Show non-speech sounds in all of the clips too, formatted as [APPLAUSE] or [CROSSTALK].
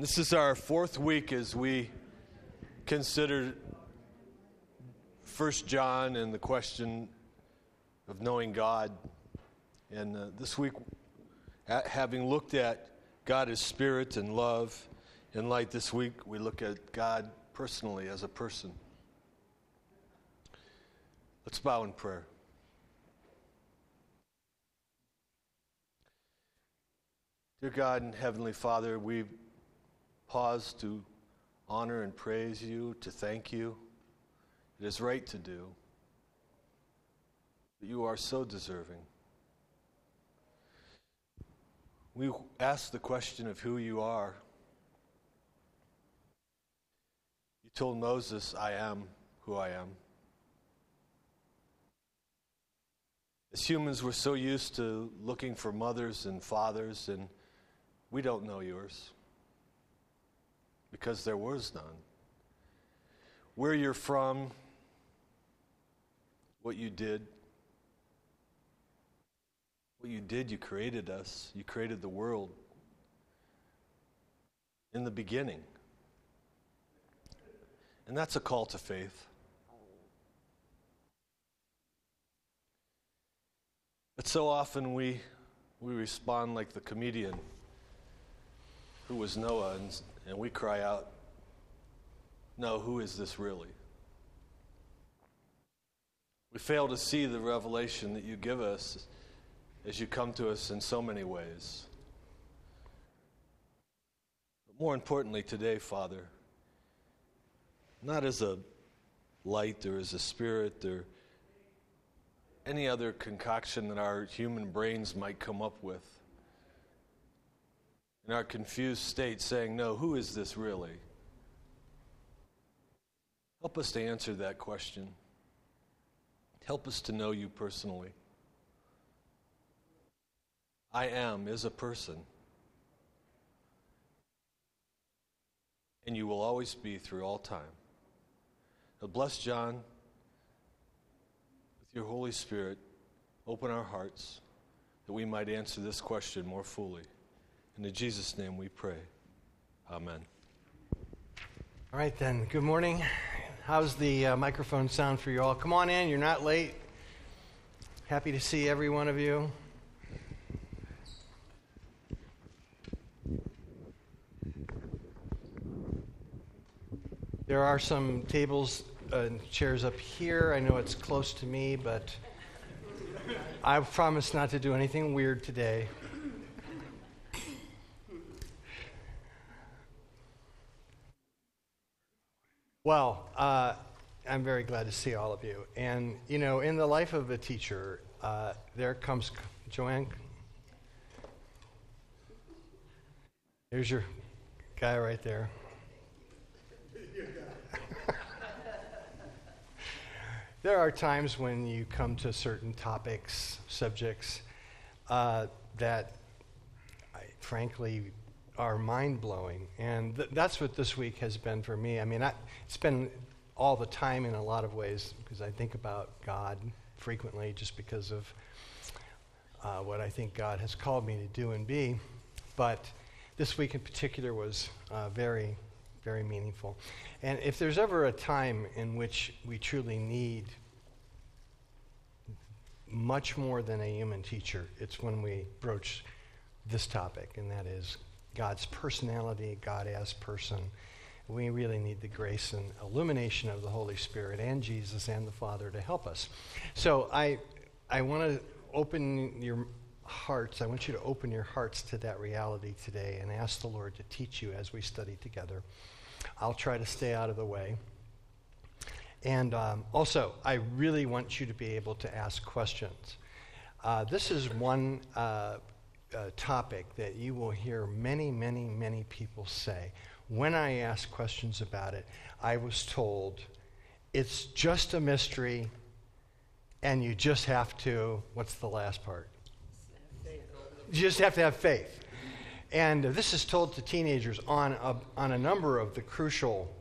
This is our fourth week as we consider First John and the question of knowing God. And uh, this week, having looked at God as spirit and love and light, this week we look at God personally as a person. Let's bow in prayer. Dear God and Heavenly Father, we pause to honor and praise you, to thank you. It is right to do. But you are so deserving. We ask the question of who you are. You told Moses, I am who I am. As humans, we're so used to looking for mothers and fathers, and we don't know yours because there was none. Where you're from, what you did. What you did, you created us, you created the world in the beginning. And that's a call to faith. But so often we, we respond like the comedian who was Noah and and we cry out, No, who is this really? We fail to see the revelation that you give us as you come to us in so many ways. But more importantly, today, Father, not as a light or as a spirit or any other concoction that our human brains might come up with in our confused state saying, No, who is this really? Help us to answer that question. Help us to know you personally. I am is a person. And you will always be through all time. Now bless John with your Holy Spirit. Open our hearts that we might answer this question more fully. And in Jesus' name we pray. Amen. All right, then. Good morning. How's the uh, microphone sound for you all? Come on in. You're not late. Happy to see every one of you. There are some tables and chairs up here. I know it's close to me, but I promise not to do anything weird today. Well, uh, I'm very glad to see all of you. And, you know, in the life of a teacher, uh, there comes Joanne. There's your guy right there. [LAUGHS] there are times when you come to certain topics, subjects, uh, that I, frankly are mind blowing. And th- that's what this week has been for me. I mean, I, it's been all the time in a lot of ways because I think about God frequently just because of uh, what I think God has called me to do and be. But this week in particular was uh, very, very meaningful. And if there's ever a time in which we truly need much more than a human teacher, it's when we broach this topic, and that is God's personality, God as person. We really need the grace and illumination of the Holy Spirit and Jesus and the Father to help us. So I, I want to open your hearts. I want you to open your hearts to that reality today and ask the Lord to teach you as we study together. I'll try to stay out of the way. And um, also, I really want you to be able to ask questions. Uh, this is one uh, uh, topic that you will hear many, many, many people say. When I ask questions about it, I was told it's just a mystery and you just have to, what's the last part? You just have to have faith. And this is told to teenagers on a, on a number of the crucial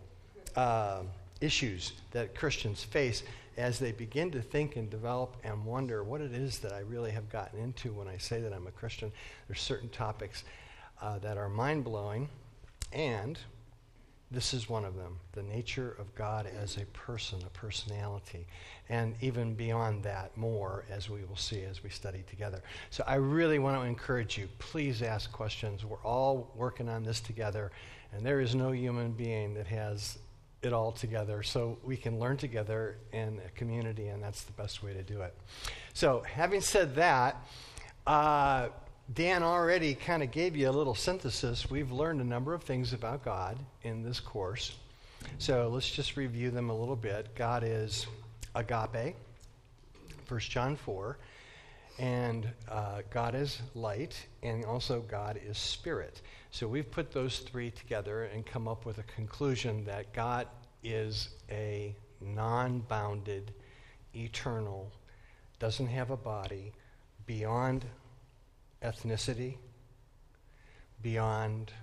uh, issues that Christians face as they begin to think and develop and wonder what it is that I really have gotten into when I say that I'm a Christian, there's certain topics uh, that are mind blowing And this is one of them the nature of God as a person, a personality. And even beyond that, more, as we will see as we study together. So I really want to encourage you please ask questions. We're all working on this together, and there is no human being that has it all together. So we can learn together in a community, and that's the best way to do it. So, having said that, uh, Dan already kind of gave you a little synthesis. We've learned a number of things about God in this course. So let's just review them a little bit. God is agape, 1 John 4, and uh, God is light, and also God is spirit. So we've put those three together and come up with a conclusion that God is a non bounded, eternal, doesn't have a body, beyond ethnicity, beyond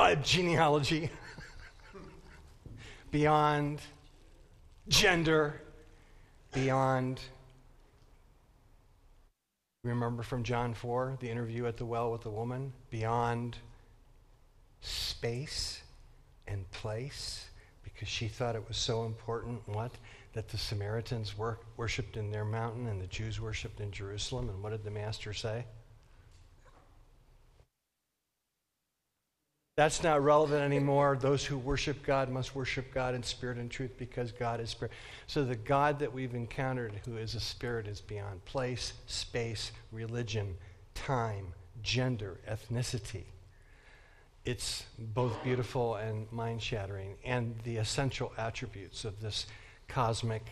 uh, genealogy, [LAUGHS] beyond gender, beyond. Remember from John 4, the interview at the well with the woman? Beyond space and place, because she thought it was so important. What? that the Samaritans wor- worshiped in their mountain and the Jews worshiped in Jerusalem. And what did the Master say? That's not relevant anymore. Those who worship God must worship God in spirit and truth because God is spirit. So the God that we've encountered, who is a spirit, is beyond place, space, religion, time, gender, ethnicity. It's both beautiful and mind shattering, and the essential attributes of this cosmic,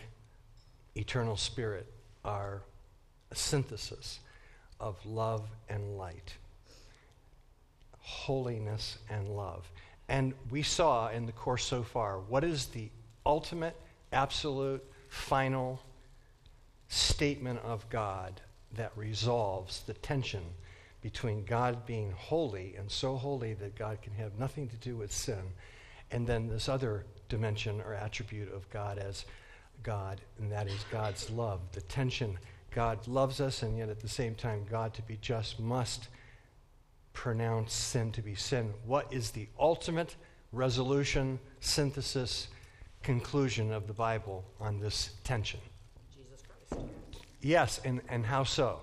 eternal spirit are a synthesis of love and light, holiness and love. And we saw in the course so far what is the ultimate, absolute, final statement of God that resolves the tension between God being holy and so holy that God can have nothing to do with sin, and then this other dimension or attribute of God as God, and that is God's love. The tension God loves us, and yet at the same time, God to be just must pronounce sin to be sin. What is the ultimate resolution, synthesis, conclusion of the Bible on this tension? Jesus Christ. Yes, and, and how so?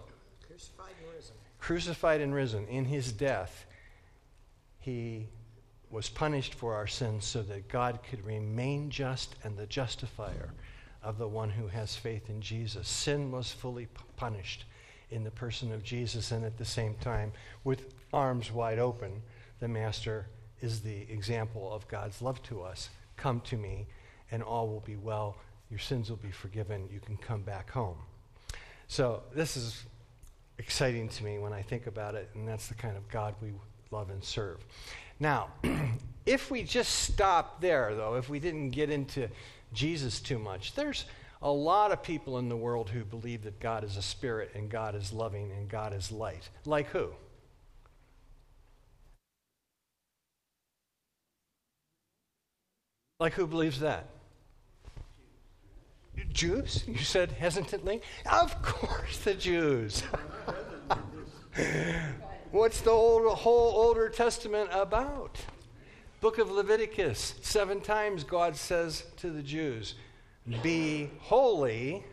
Crucified and risen. Crucified and risen. In his death, he was punished for our sins so that God could remain just and the justifier of the one who has faith in Jesus. Sin was fully punished in the person of Jesus, and at the same time, with arms wide open, the Master is the example of God's love to us. Come to me, and all will be well. Your sins will be forgiven. You can come back home. So, this is exciting to me when I think about it, and that's the kind of God we love and serve. Now, [CLEARS THROAT] if we just stop there, though, if we didn't get into Jesus too much, there's a lot of people in the world who believe that God is a spirit and God is loving and God is light. Like who? Like who believes that? Jews? You said hesitantly? Of course, the Jews. [LAUGHS] What's the old, whole Older Testament about? Book of Leviticus, seven times God says to the Jews, Be holy,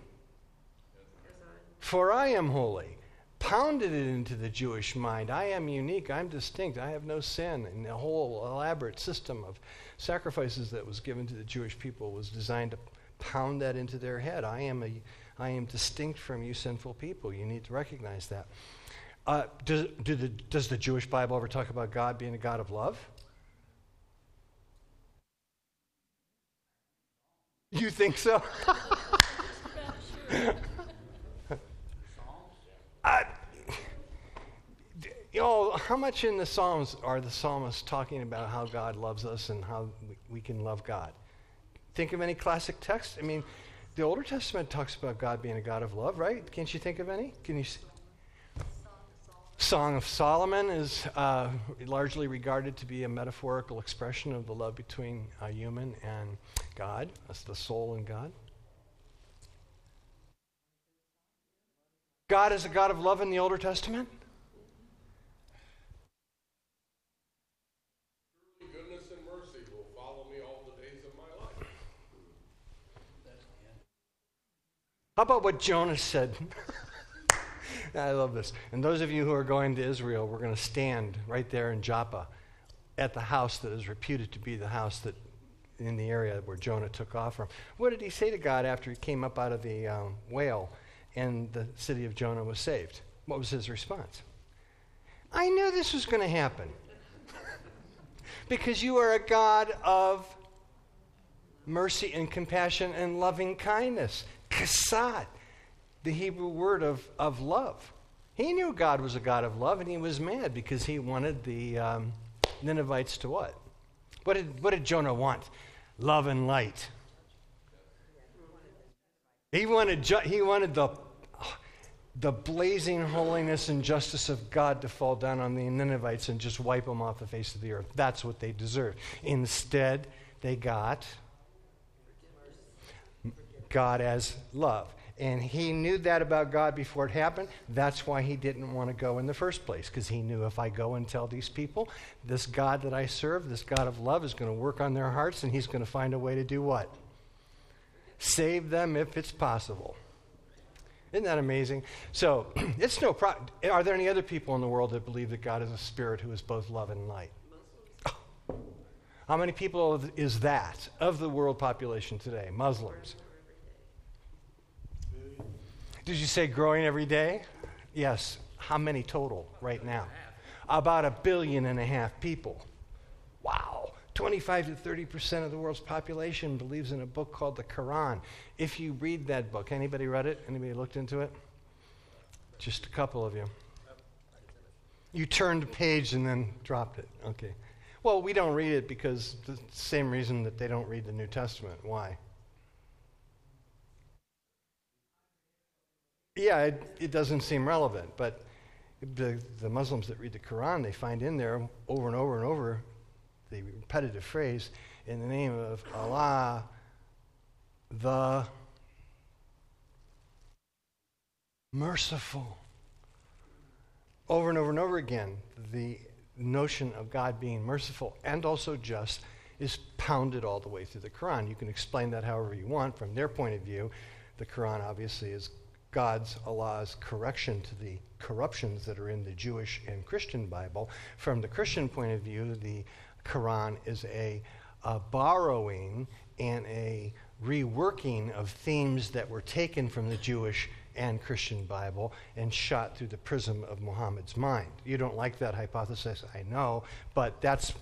for I am holy. Pounded it into the Jewish mind. I am unique. I'm distinct. I have no sin. And the whole elaborate system of sacrifices that was given to the Jewish people was designed to pound that into their head. I am, a, I am distinct from you sinful people. You need to recognize that. Uh, does, do the, does the Jewish Bible ever talk about God being a God of love? You think so? [LAUGHS] you know, how much in the Psalms are the psalmists talking about how God loves us and how we, we can love God? Think of any classic text? I mean, the Older Testament talks about God being a God of love, right? Can't you think of any? Can you? See? Song of Solomon is uh, largely regarded to be a metaphorical expression of the love between a human and God. as the soul and God. God is a God of love in the Older Testament. How about what Jonah said? [LAUGHS] I love this. And those of you who are going to Israel, we're going to stand right there in Joppa at the house that is reputed to be the house that in the area where Jonah took off from. What did he say to God after he came up out of the um, whale and the city of Jonah was saved? What was his response? I knew this was going to happen. [LAUGHS] because you are a God of mercy and compassion and loving kindness. Chesed, the Hebrew word of, of love. He knew God was a God of love, and he was mad because he wanted the um, Ninevites to what? What did, what did Jonah want? Love and light. He wanted, ju- he wanted the, the blazing holiness and justice of God to fall down on the Ninevites and just wipe them off the face of the earth. That's what they deserved. Instead, they got God as love. And he knew that about God before it happened. That's why he didn't want to go in the first place, because he knew if I go and tell these people, this God that I serve, this God of love, is going to work on their hearts, and he's going to find a way to do what? Save them if it's possible. Isn't that amazing? So, [CLEARS THROAT] it's no problem. Are there any other people in the world that believe that God is a spirit who is both love and light? Oh. How many people is that of the world population today? Muslims. Did you say growing every day? Yes. How many total right now? About a billion and a half people. Wow. 25 to 30 percent of the world's population believes in a book called the Quran. If you read that book, anybody read it? Anybody looked into it? Just a couple of you. You turned a page and then dropped it. Okay. Well, we don't read it because the same reason that they don't read the New Testament. Why? Yeah, it, it doesn't seem relevant, but the, the Muslims that read the Quran, they find in there over and over and over the repetitive phrase, in the name of Allah, the merciful. Over and over and over again, the notion of God being merciful and also just is pounded all the way through the Quran. You can explain that however you want. From their point of view, the Quran obviously is God's, Allah's correction to the corruptions that are in the Jewish and Christian Bible. From the Christian point of view, the Quran is a, a borrowing and a reworking of themes that were taken from the Jewish and Christian Bible and shot through the prism of Muhammad's mind. You don't like that hypothesis, I know, but that's,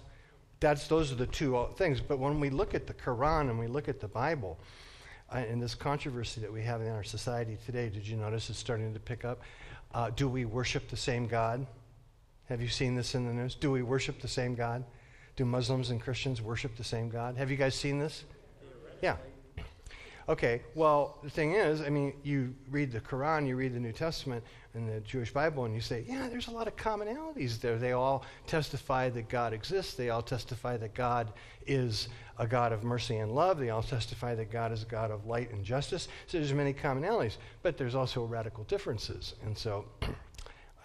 that's, those are the two things. But when we look at the Quran and we look at the Bible, uh, in this controversy that we have in our society today, did you notice it's starting to pick up? Uh, do we worship the same God? Have you seen this in the news? Do we worship the same God? Do Muslims and Christians worship the same God? Have you guys seen this? Yeah. Okay, well, the thing is, I mean, you read the Quran, you read the New Testament and the Jewish Bible, and you say, yeah, there's a lot of commonalities there. They all testify that God exists, they all testify that God is a God of mercy and love, they all testify that God is a God of light and justice. So there's many commonalities, but there's also radical differences. And so [CLEARS THROAT]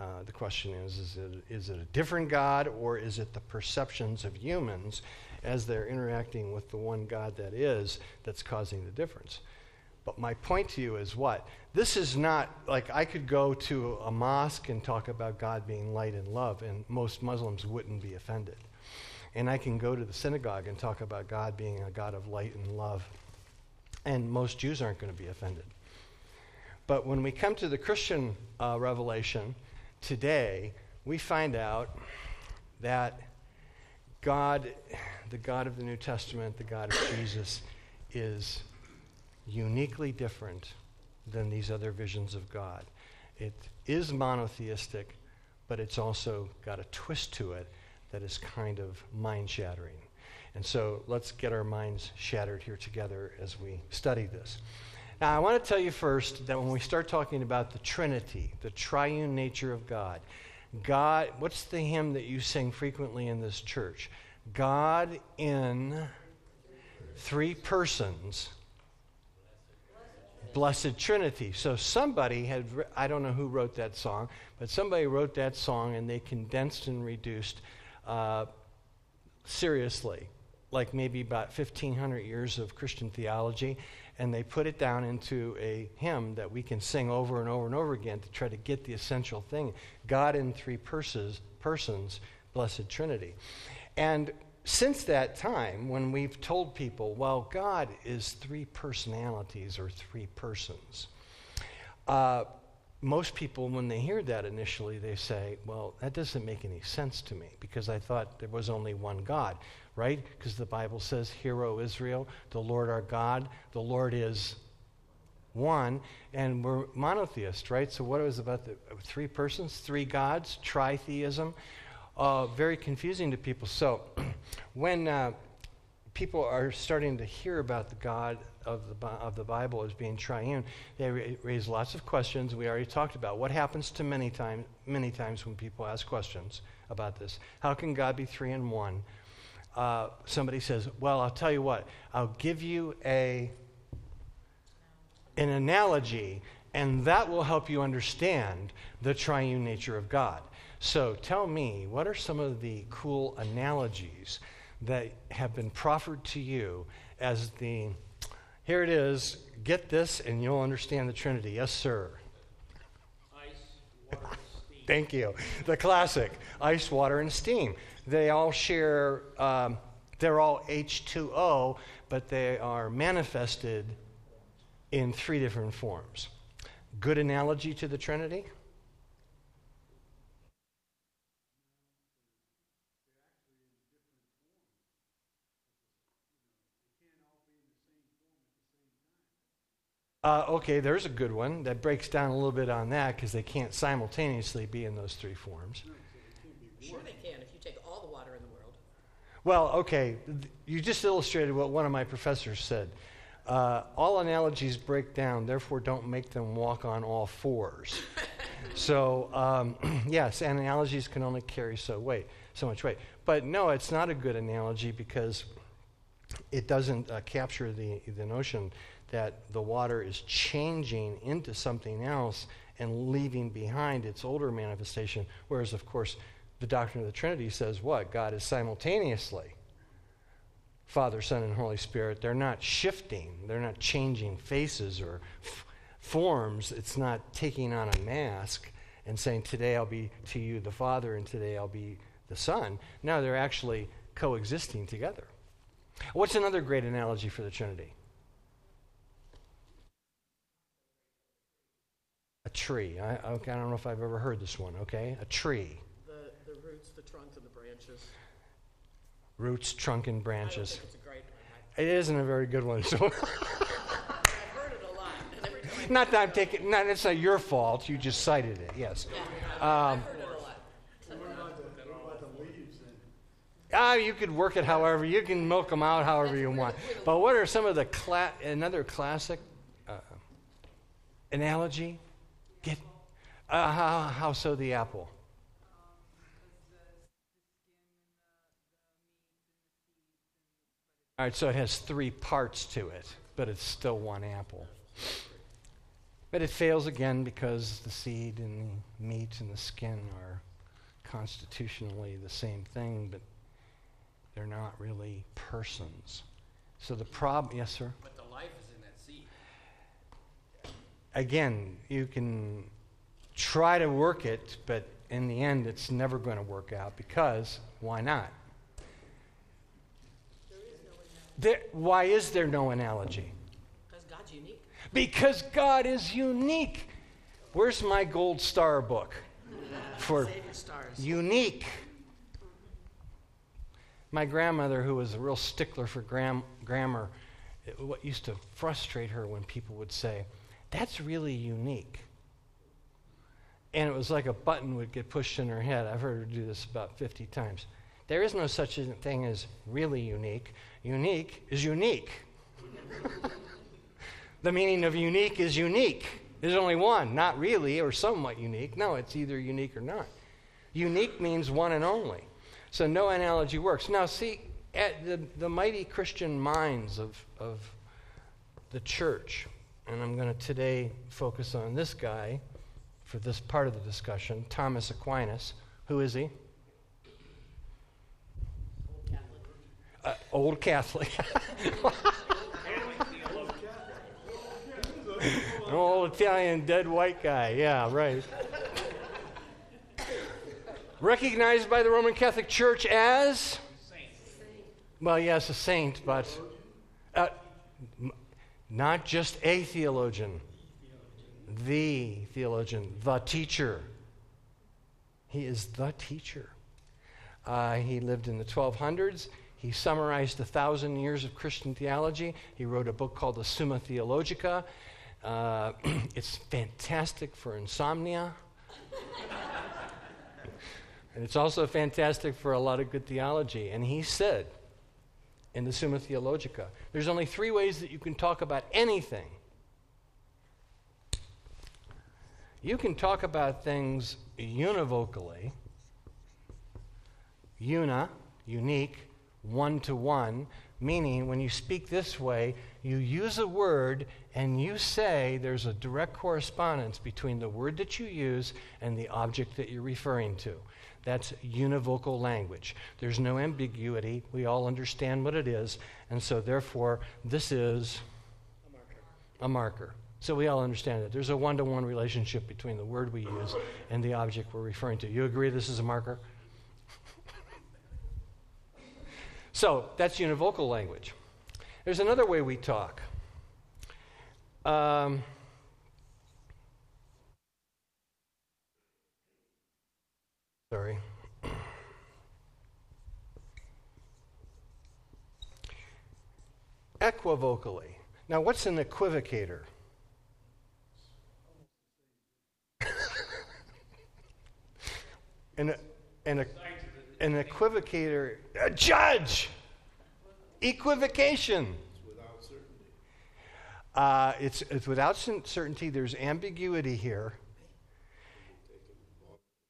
uh, the question is is it, is it a different God, or is it the perceptions of humans? as they're interacting with the one God that is that's causing the difference. But my point to you is what? This is not like I could go to a mosque and talk about God being light and love, and most Muslims wouldn't be offended. And I can go to the synagogue and talk about God being a God of light and love, and most Jews aren't going to be offended. But when we come to the Christian uh, revelation today, we find out that God the God of the New Testament, the God of Jesus, is uniquely different than these other visions of God. It is monotheistic, but it's also got a twist to it that is kind of mind shattering. And so let's get our minds shattered here together as we study this. Now, I want to tell you first that when we start talking about the Trinity, the triune nature of God, God, what's the hymn that you sing frequently in this church? God in three persons, blessed Trinity. So somebody had, I don't know who wrote that song, but somebody wrote that song and they condensed and reduced uh, seriously, like maybe about 1,500 years of Christian theology, and they put it down into a hymn that we can sing over and over and over again to try to get the essential thing God in three persons, persons Blessed Trinity. And since that time, when we've told people, well, God is three personalities or three persons, uh, most people, when they hear that initially, they say, well, that doesn't make any sense to me because I thought there was only one God, right? Because the Bible says, Hear, O Israel, the Lord our God, the Lord is one, and we're monotheist, right? So, what was about the three persons, three gods, tritheism? Uh, very confusing to people. So, [CLEARS THROAT] when uh, people are starting to hear about the God of the, of the Bible as being triune, they raise lots of questions. We already talked about what happens to many, times, many times when people ask questions about this. How can God be three in one? Uh, somebody says, Well, I'll tell you what, I'll give you a, an analogy, and that will help you understand the triune nature of God. So tell me, what are some of the cool analogies that have been proffered to you as the here it is. Get this, and you'll understand the Trinity. Yes, sir. Ice, water, steam. Thank you. The classic ice, water, and steam. They all share, um, they're all H2O, but they are manifested in three different forms. Good analogy to the Trinity? Uh, okay, there's a good one that breaks down a little bit on that because they can't simultaneously be in those three forms. Sure they can if you take all the water in the world. Well, okay, you just illustrated what one of my professors said. Uh, all analogies break down, therefore, don't make them walk on all fours. [LAUGHS] so, um, [CLEARS THROAT] yes, analogies can only carry so weight, so much weight. But no, it's not a good analogy because it doesn't uh, capture the, the notion that the water is changing into something else and leaving behind its older manifestation. Whereas, of course, the doctrine of the Trinity says what? God is simultaneously Father, Son, and Holy Spirit. They're not shifting, they're not changing faces or f- forms. It's not taking on a mask and saying, Today I'll be to you the Father, and today I'll be the Son. No, they're actually coexisting together. What's another great analogy for the Trinity? Tree. I, okay, I don't know if I've ever heard this one, okay? A tree. The, the roots, the trunk, and the branches. Roots, trunk, and branches. it's a great one. It isn't a very good one. So, I, [LAUGHS] I've heard it a lot, and every time I not that I'm taking, not, it's not your fault. You just cited it, yes. I've Um, heard it a lot. ah, you could work it however, you can milk them out however you want. But what are some of the, cla- another classic uh, analogy? Uh, how, how so the apple? All right, so it has three parts to it, but it's still one apple. But it fails again because the seed and the meat and the skin are constitutionally the same thing, but they're not really persons. So the problem, yes, sir? But the life is in that seed. Again, you can try to work it, but in the end, it's never going to work out because why not? There, why is there no analogy? Because God's unique. Because God is unique. Where's my gold star book for stars. unique? My grandmother, who was a real stickler for gram- grammar, it, what used to frustrate her when people would say, That's really unique. And it was like a button would get pushed in her head. I've heard her do this about 50 times. There is no such thing as really unique. Unique is unique. [LAUGHS] the meaning of unique is unique. There's only one, not really or somewhat unique. No, it's either unique or not. Unique means one and only. So no analogy works. Now, see, the, the mighty Christian minds of, of the church, and I'm going to today focus on this guy for this part of the discussion, Thomas Aquinas. Who is he? Old Catholic. Uh, old Catholic. [LAUGHS] An old Italian dead white guy. Yeah, right. Recognized by the Roman Catholic Church as? Well, yes, a saint, but uh, not just a theologian, the theologian, the teacher. He is the teacher. Uh, he lived in the 1200s. He summarized a thousand years of Christian theology. He wrote a book called the Summa Theologica. Uh, [CLEARS THROAT] it's fantastic for insomnia. and it's also fantastic for a lot of good theology. And he said in the Summa Theologica there's only three ways that you can talk about anything. You can talk about things univocally, una, unique, one to one, meaning when you speak this way, you use a word and you say there's a direct correspondence between the word that you use and the object that you're referring to. That's univocal language. There's no ambiguity. We all understand what it is, and so therefore, this is A marker. a marker. So we all understand that. There's a one to one relationship between the word we use and the object we're referring to. You agree this is a marker? [LAUGHS] so that's univocal language. There's another way we talk. Um, sorry. [CLEARS THROAT] Equivocally. Now, what's an equivocator? An, an, an equivocator, a judge, equivocation. Uh, it's, it's without certainty. There's ambiguity here.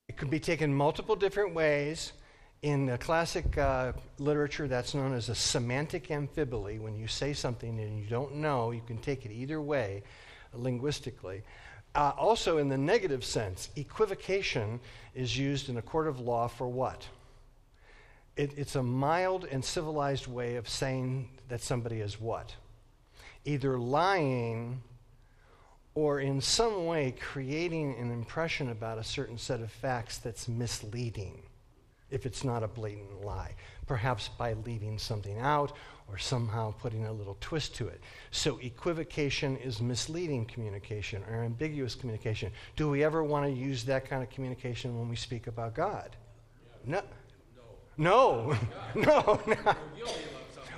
It could be taken multiple different ways. In the classic uh, literature, that's known as a semantic amphiboly. When you say something and you don't know, you can take it either way linguistically. Uh, also, in the negative sense, equivocation is used in a court of law for what? It, it's a mild and civilized way of saying that somebody is what? Either lying or in some way creating an impression about a certain set of facts that's misleading if it's not a blatant lie, perhaps by leaving something out or somehow putting a little twist to it. So, equivocation is misleading communication or ambiguous communication. Do we ever want to use that kind of communication when we speak about God? No. [LAUGHS] No. No.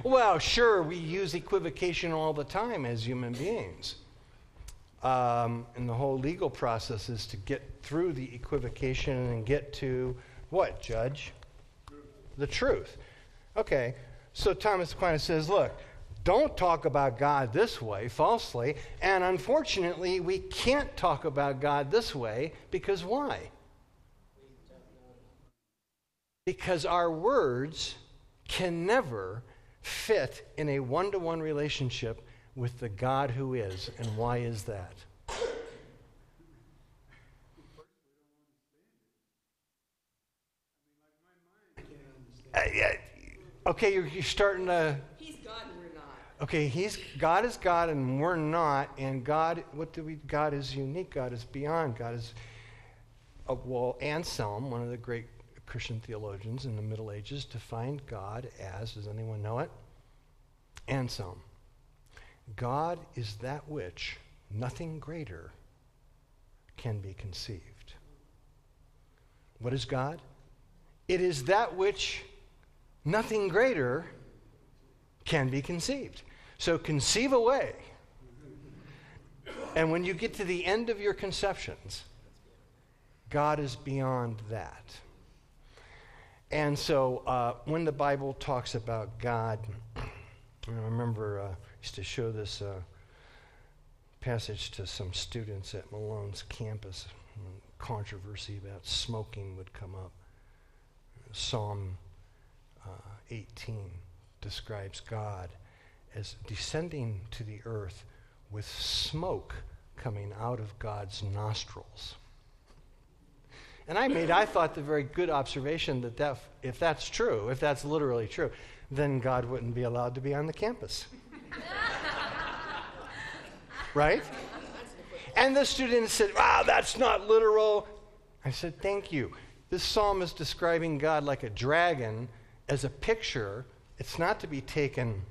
Well, sure, we use equivocation all the time as human beings. Um, and the whole legal process is to get through the equivocation and get to what, Judge? The truth. Okay, so Thomas Aquinas says, look, don't talk about God this way, falsely, and unfortunately, we can't talk about God this way because why? Because our words can never fit in a one to one relationship with the God who is. And why is that? Uh, yeah, okay, you're, you're starting to. He's God and we're not. Okay, he's God is God and we're not. And God, what do we? God is unique. God is beyond. God is. Uh, well, Anselm, one of the great Christian theologians in the Middle Ages, defined God as. Does anyone know it? Anselm. God is that which nothing greater can be conceived. What is God? It is that which nothing greater can be conceived. So conceive away. And when you get to the end of your conceptions, God is beyond that. And so uh, when the Bible talks about God, I remember uh, I used to show this uh, passage to some students at Malone's campus. Controversy about smoking would come up. Psalm uh, 18 describes God as descending to the earth with smoke coming out of God's nostrils. And I made, I thought, the very good observation that, that if that's true, if that's literally true, then God wouldn't be allowed to be on the campus. [LAUGHS] right? And the student said, Wow, that's not literal. I said, Thank you. This psalm is describing God like a dragon as a picture. It's not to be taken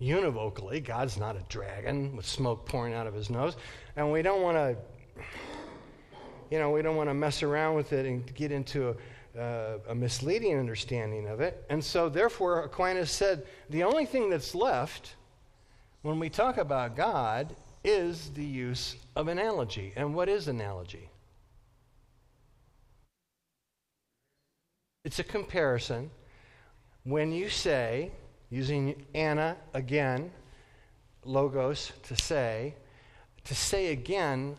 univocally. God's not a dragon with smoke pouring out of his nose. And we don't want to, you know, we don't want to mess around with it and get into a, uh, a misleading understanding of it. And so, therefore, Aquinas said the only thing that's left when we talk about God is the use of analogy. And what is analogy? It's a comparison. When you say, using ana again, logos to say, to say again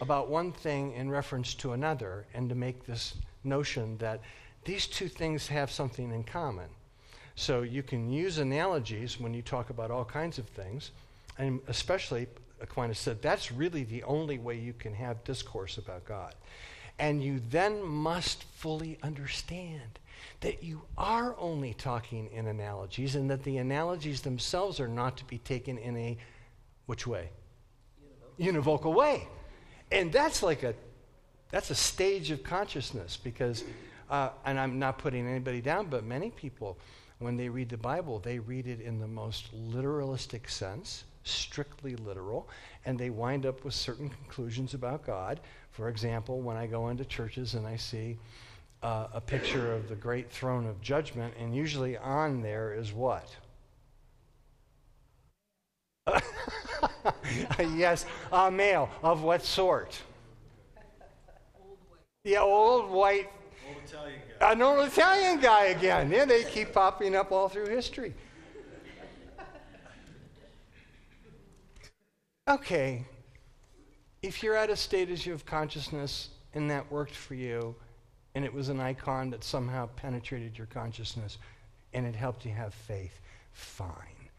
about one thing in reference to another, and to make this notion that these two things have something in common. So you can use analogies when you talk about all kinds of things, and especially, Aquinas said, that's really the only way you can have discourse about God. And you then must fully understand that you are only talking in analogies and that the analogies themselves are not to be taken in a which way? Univocal, Univocal way. And that's like a that's a stage of consciousness because uh, and I'm not putting anybody down, but many people when they read the Bible, they read it in the most literalistic sense, strictly literal, and they wind up with certain conclusions about God. For example, when I go into churches and I see uh, a picture of the great throne of judgment, and usually on there is what? [LAUGHS] yes, a male. Of what sort? Yeah, old white. Old Italian guy. An old Italian guy again. Yeah, they keep popping up all through history. Okay, if you're at a stage of consciousness and that worked for you, and it was an icon that somehow penetrated your consciousness and it helped you have faith, fine.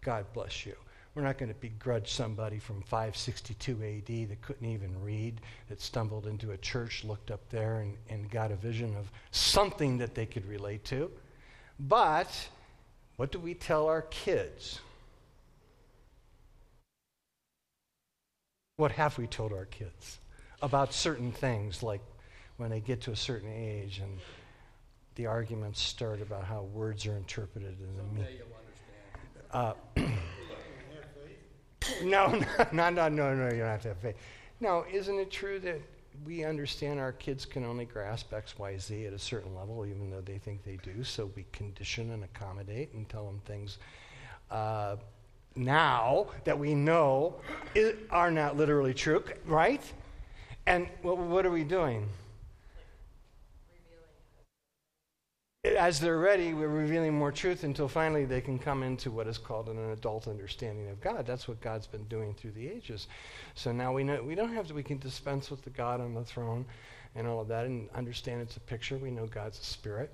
God bless you. We're not going to begrudge somebody from 562 AD that couldn't even read, that stumbled into a church, looked up there, and, and got a vision of something that they could relate to. But what do we tell our kids? What have we told our kids about certain things like when they get to a certain age and the arguments start about how words are interpreted and the meaning. Uh, [COUGHS] no, no, no, no, no, you don't have to have faith. Now, isn't it true that we understand our kids can only grasp X, Y, Z at a certain level, even though they think they do? So we condition and accommodate and tell them things uh, now that we know are not literally true, right? And well, what are we doing? as they're ready, we're revealing more truth until finally they can come into what is called an adult understanding of God. That's what God's been doing through the ages. So now we know we don't have to, we can dispense with the God on the throne and all of that and understand it's a picture. We know God's a spirit.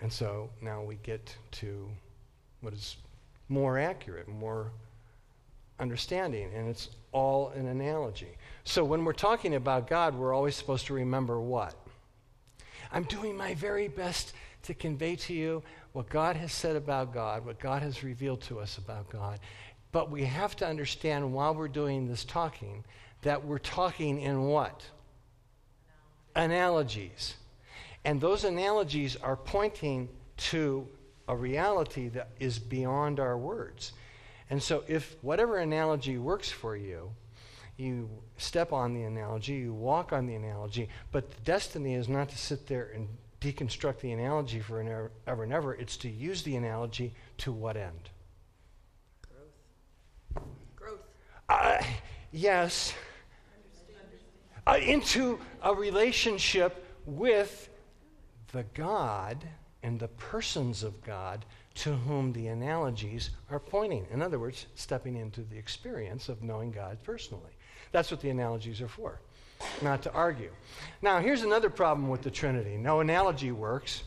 And so now we get to what is more accurate, more understanding, and it's all an analogy. So when we're talking about God, we're always supposed to remember what? I'm doing my very best to convey to you what God has said about God, what God has revealed to us about God. But we have to understand while we're doing this talking that we're talking in what? Analogies. And those analogies are pointing to a reality that is beyond our words. And so, if whatever analogy works for you, you step on the analogy, you walk on the analogy, but the destiny is not to sit there and deconstruct the analogy for an and ever. It's to use the analogy to what end? Growth. Growth. Uh, yes. Uh, into a relationship with the God and the persons of God to whom the analogies are pointing. In other words, stepping into the experience of knowing God personally. That's what the analogies are for not to argue. Now, here's another problem with the Trinity no analogy works.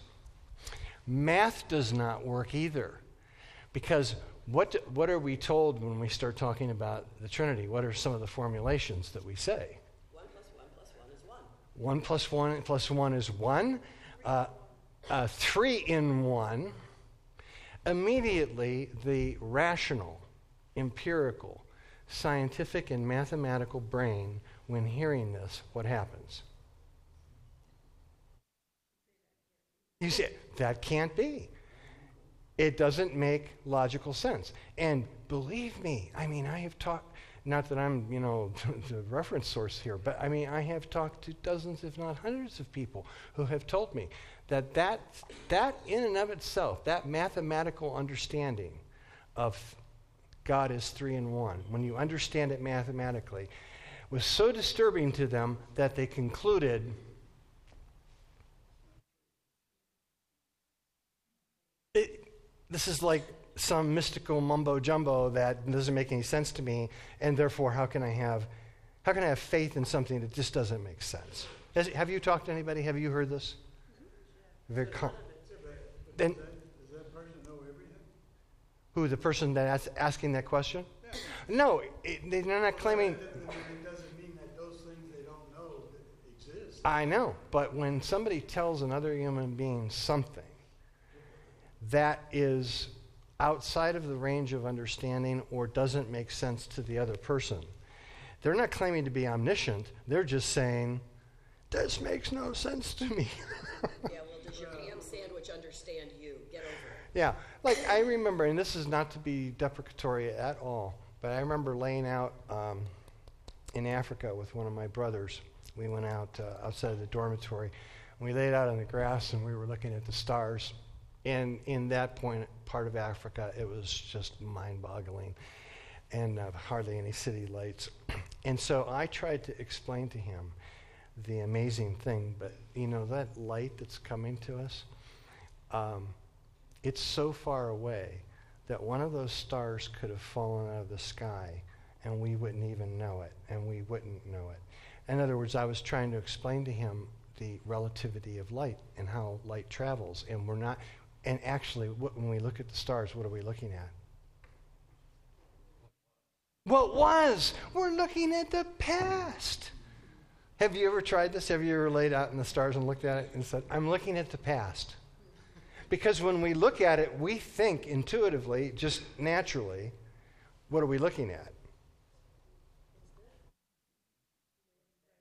Math does not work either. Because what, what are we told when we start talking about the Trinity? What are some of the formulations that we say? 1 plus 1 plus 1 is 1. 1 plus 1 plus 1 is 1. Uh, uh, 3 in 1. Immediately, the rational, empirical, scientific and mathematical brain, when hearing this, what happens? You say, that can't be. It doesn't make logical sense. And believe me, I mean, I have talked, not that I'm, you know, [LAUGHS] the reference source here, but I mean, I have talked to dozens, if not hundreds of people who have told me that that, that in and of itself, that mathematical understanding of God is three in one, when you understand it mathematically, was so disturbing to them that they concluded it, this is like some mystical mumbo jumbo that doesn't make any sense to me, and therefore, how can I have, how can I have faith in something that just doesn't make sense? Has, have you talked to anybody? Have you heard this? Very com- then, Does that person know everything? who the person that's asking that question? No, it, they're not claiming. That- that- It doesn't mean that those things they don't know exist. I know, but when somebody tells another human being something that is outside of the range of understanding or doesn't make sense to the other person, they're not claiming to be omniscient. They're just saying, This makes no sense to me. [LAUGHS] Yeah, well, does your ham sandwich understand you? Get over it. Yeah, like I remember, and this is not to be deprecatory at all, but I remember laying out um, in Africa with one of my brothers. We went out uh, outside of the dormitory. And we laid out on the grass and we were looking at the stars. And in that point, part of Africa, it was just mind boggling and uh, hardly any city lights. [CLEARS THROAT] And so I tried to explain to him the amazing thing, but you know, that light that's coming to us. Um, it's so far away that one of those stars could have fallen out of the sky and we wouldn't even know it, and we wouldn't know it. In other words, I was trying to explain to him the relativity of light and how light travels, and we're not. And actually, when we look at the stars, what are we looking at? What was? We're looking at the past. Have you ever tried this? Have you ever laid out in the stars and looked at it and said, I'm looking at the past? Because when we look at it, we think intuitively, just naturally, what are we looking at?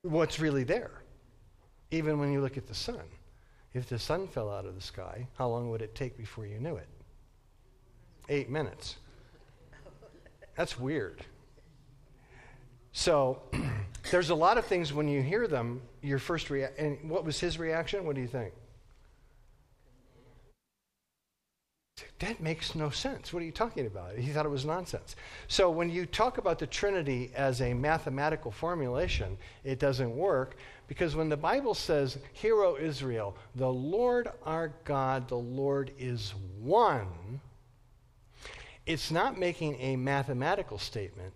What's really there? Even when you look at the sun. If the sun fell out of the sky, how long would it take before you knew it? Eight minutes. That's weird. So, [CLEARS THROAT] there's a lot of things when you hear them, your first reaction. And what was his reaction? What do you think? That makes no sense. What are you talking about? He thought it was nonsense. So, when you talk about the Trinity as a mathematical formulation, it doesn't work because when the Bible says, Hear, O Israel, the Lord our God, the Lord is one, it's not making a mathematical statement.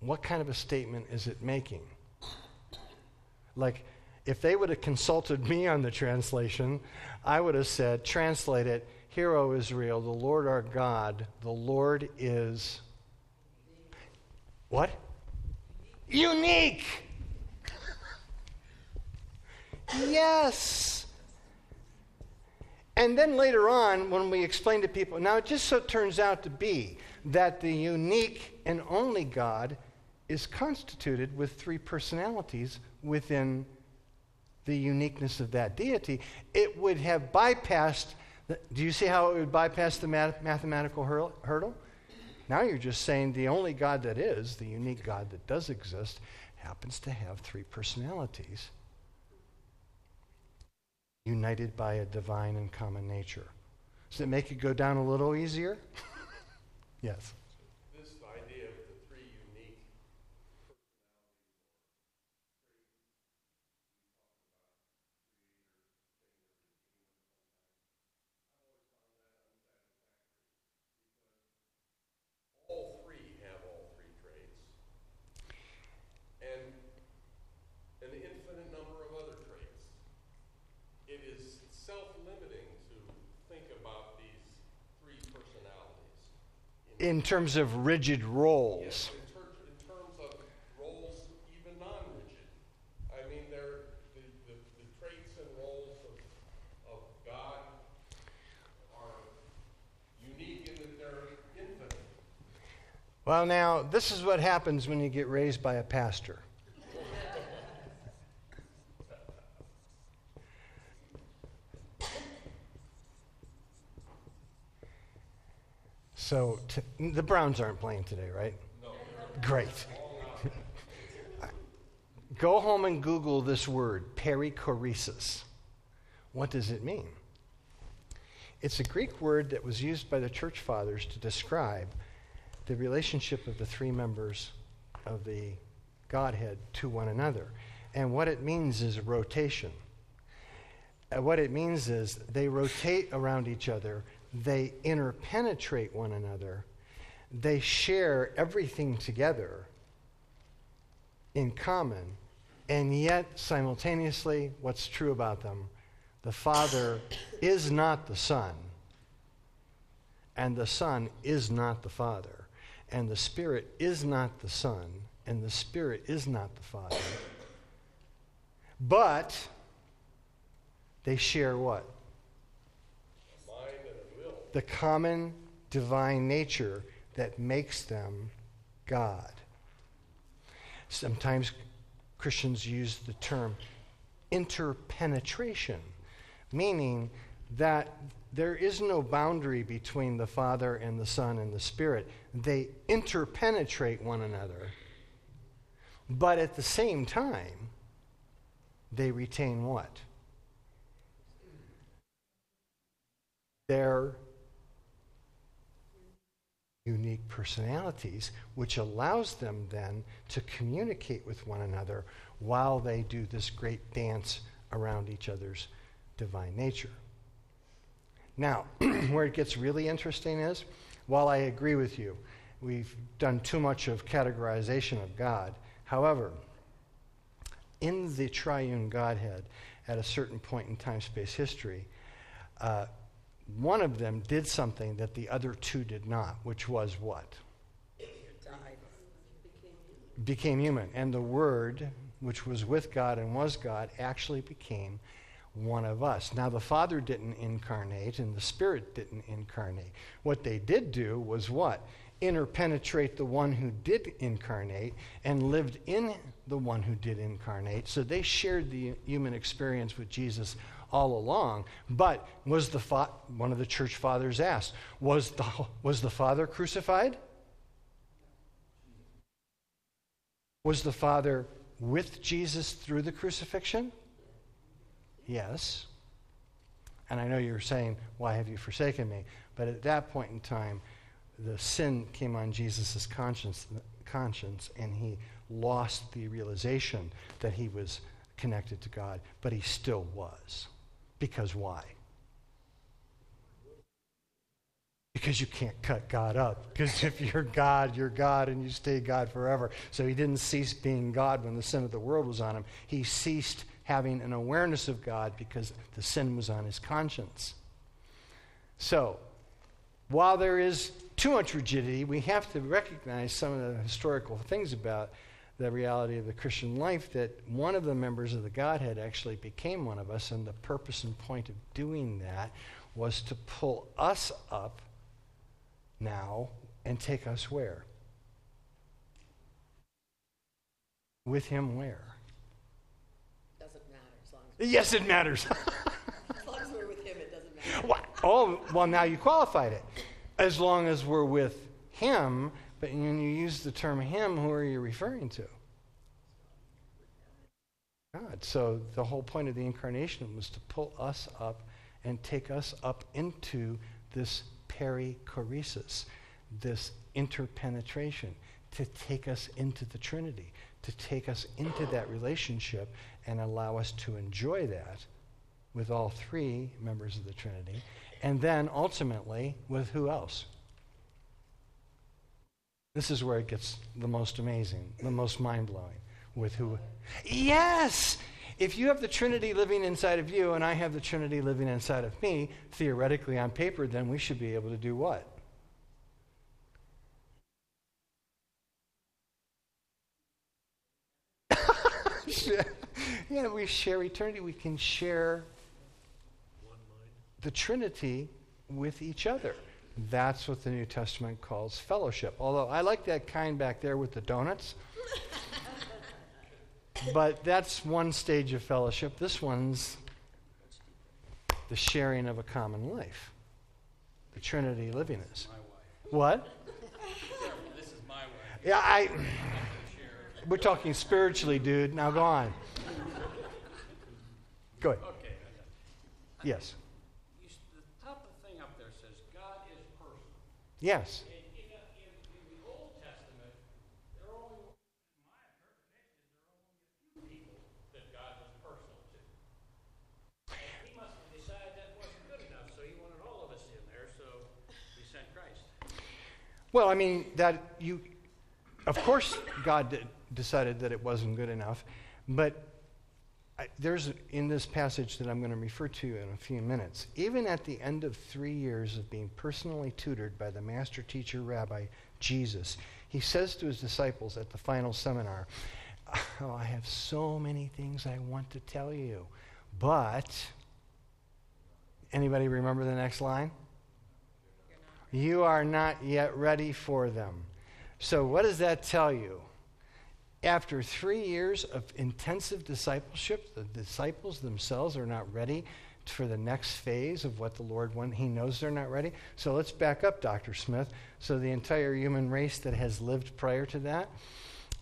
What kind of a statement is it making? Like, if they would have consulted me on the translation, I would have said, translate it, Hear, O Israel, the Lord our God, the Lord is what? Unique. yes. And then later on, when we explain to people, now it just so turns out to be that the unique and only God is constituted with three personalities within the uniqueness of that deity. It would have bypassed, do you see how it would bypass the math, mathematical hurdle? Now you're just saying the only God that is, the unique God that does exist, happens to have three personalities united by a divine and common nature. Does it make it go down a little easier? [LAUGHS] yes. This idea of the three unique all three have all three traits, and an infinite number of other traits. It is self-limiting to think about these three personalities. In terms of rigid roles. Yes, in, ter- in terms of roles, even non-rigid. I mean, they're, the, the, the traits and roles of, of God are unique in that they're infinite. Well, now, this is what happens when you get raised by a pastor. So, t- the Browns aren't playing today, right? No. Great. [LAUGHS] Go home and Google this word, perichoresis. What does it mean? It's a Greek word that was used by the church fathers to describe the relationship of the three members of the Godhead to one another. And what it means is rotation. Uh, what it means is they rotate around each other, they interpenetrate one another, they share everything together in common, and yet simultaneously, what's true about them? The Father is not the Son, and the Son is not the Father and the Spirit is not the Son, and the Spirit is not the Father. But they share what? The common divine nature that makes them God. Sometimes Christians use the term interpenetration, meaning that there is no boundary between the Father and the Son and the Spirit. They interpenetrate one another. But at the same time, they retain what? Their unique personalities, which allows them then to communicate with one another while they do this great dance around each other's divine nature. Now, [CLEARS THROAT] where it gets really interesting is while I agree with you, we've done too much of categorization of God. However, in the triune Godhead, at a certain point in time space history, uh, one of them did something that the other two did not, which was what? Became human. And the Word, which was with God and was God, actually became one of us. Now, the Father didn't incarnate and the Spirit didn't incarnate. What they did do was what? Interpenetrate the one who did incarnate and lived in the one who did incarnate. So they shared the human experience with Jesus all along. But was the fa- one of the church fathers asked, was the, was the Father crucified? Was the Father with Jesus through the crucifixion? Yes. And I know you're saying, Why have you forsaken me? But at that point in time, the sin came on Jesus' conscience, conscience, and he lost the realization that he was connected to God, but he still was. Because why? Because you can't cut God up. Because if you're God, you're God and you stay God forever. So he didn't cease being God when the sin of the world was on him. He ceased having an awareness of God because the sin was on his conscience. So, while there is too much rigidity, we have to recognize some of the historical things about the reality of the Christian life that one of the members of the Godhead actually became one of us, and the purpose and point of doing that was to pull us up now and take us where? With him where? Doesn't matter. As as yes, it matters. [LAUGHS] as long as we're with him, it doesn't matter. Well, oh, well, now you qualified it. As long as we're with him, but when you use the term him, who are you referring to? God. So the whole point of the incarnation was to pull us up and take us up into this perichoresis, this interpenetration, to take us into the Trinity, to take us into that relationship and allow us to enjoy that with all three members of the Trinity. And then ultimately, with who else? This is where it gets the most amazing, the most mind blowing. With who? Yes! If you have the Trinity living inside of you and I have the Trinity living inside of me, theoretically on paper, then we should be able to do what? [LAUGHS] yeah, we share eternity. We can share the Trinity with each other. That's what the New Testament calls fellowship. Although I like that kind back there with the donuts. [LAUGHS] but that's one stage of fellowship. This one's the sharing of a common life. The Trinity living is. What? This is my way. Yeah, I. We're talking spiritually, dude. Now go on. [LAUGHS] Go ahead. Okay, I got it. Yes. You s- the top of the thing up there says, God is personal. Yes. In, in, the- in, in the Old Testament, there are only, in my interpretation, there are only a few people that God was personal to. And he must have decided that wasn't good enough, so he wanted all of us in there, so he sent Christ. Well, I mean, that you, of course, God decided that it wasn't good enough, but there's in this passage that I'm going to refer to in a few minutes, even at the end of three years of being personally tutored by the master teacher rabbi Jesus, he says to his disciples at the final seminar, Oh, I have so many things I want to tell you, but. Anybody remember the next line? You are not yet ready for them. So, what does that tell you? After three years of intensive discipleship, the disciples themselves are not ready for the next phase of what the Lord wants. He knows they're not ready. So, let's back up, Dr. Smith. So, the entire human race that has lived prior to that,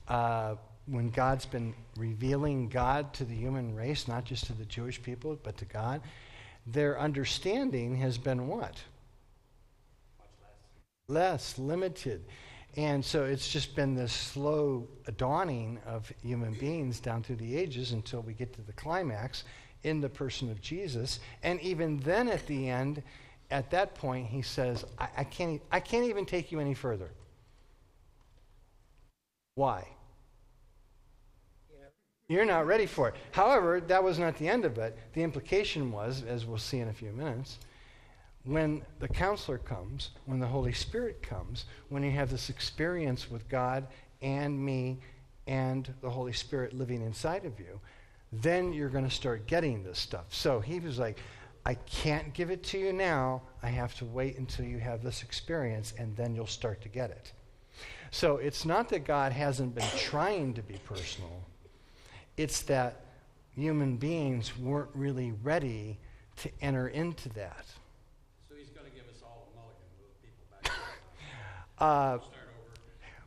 uh, when God's been revealing God to the human race, not just to the Jewish people, but to God, their understanding has been what? less limited. And so it's just been this slow dawning of human beings down through the ages until we get to the climax in the person of Jesus. And even then, at the end, at that point, he says, I, I can't, I can't even take you any further. Why? You're not ready for it. However, that was not the end of it. The implication was, as we'll see in a few minutes, when the counselor comes, when the Holy Spirit comes, when you have this experience with God and me and the Holy Spirit living inside of you, then you're going to start getting this stuff. So he was like, I can't give it to you now. I have to wait until you have this experience, and then you'll start to get it. So it's not that God hasn't been trying to be personal, it's that human beings weren't really ready to enter into that. So he's gonna give us all a mulligan with people back Uh,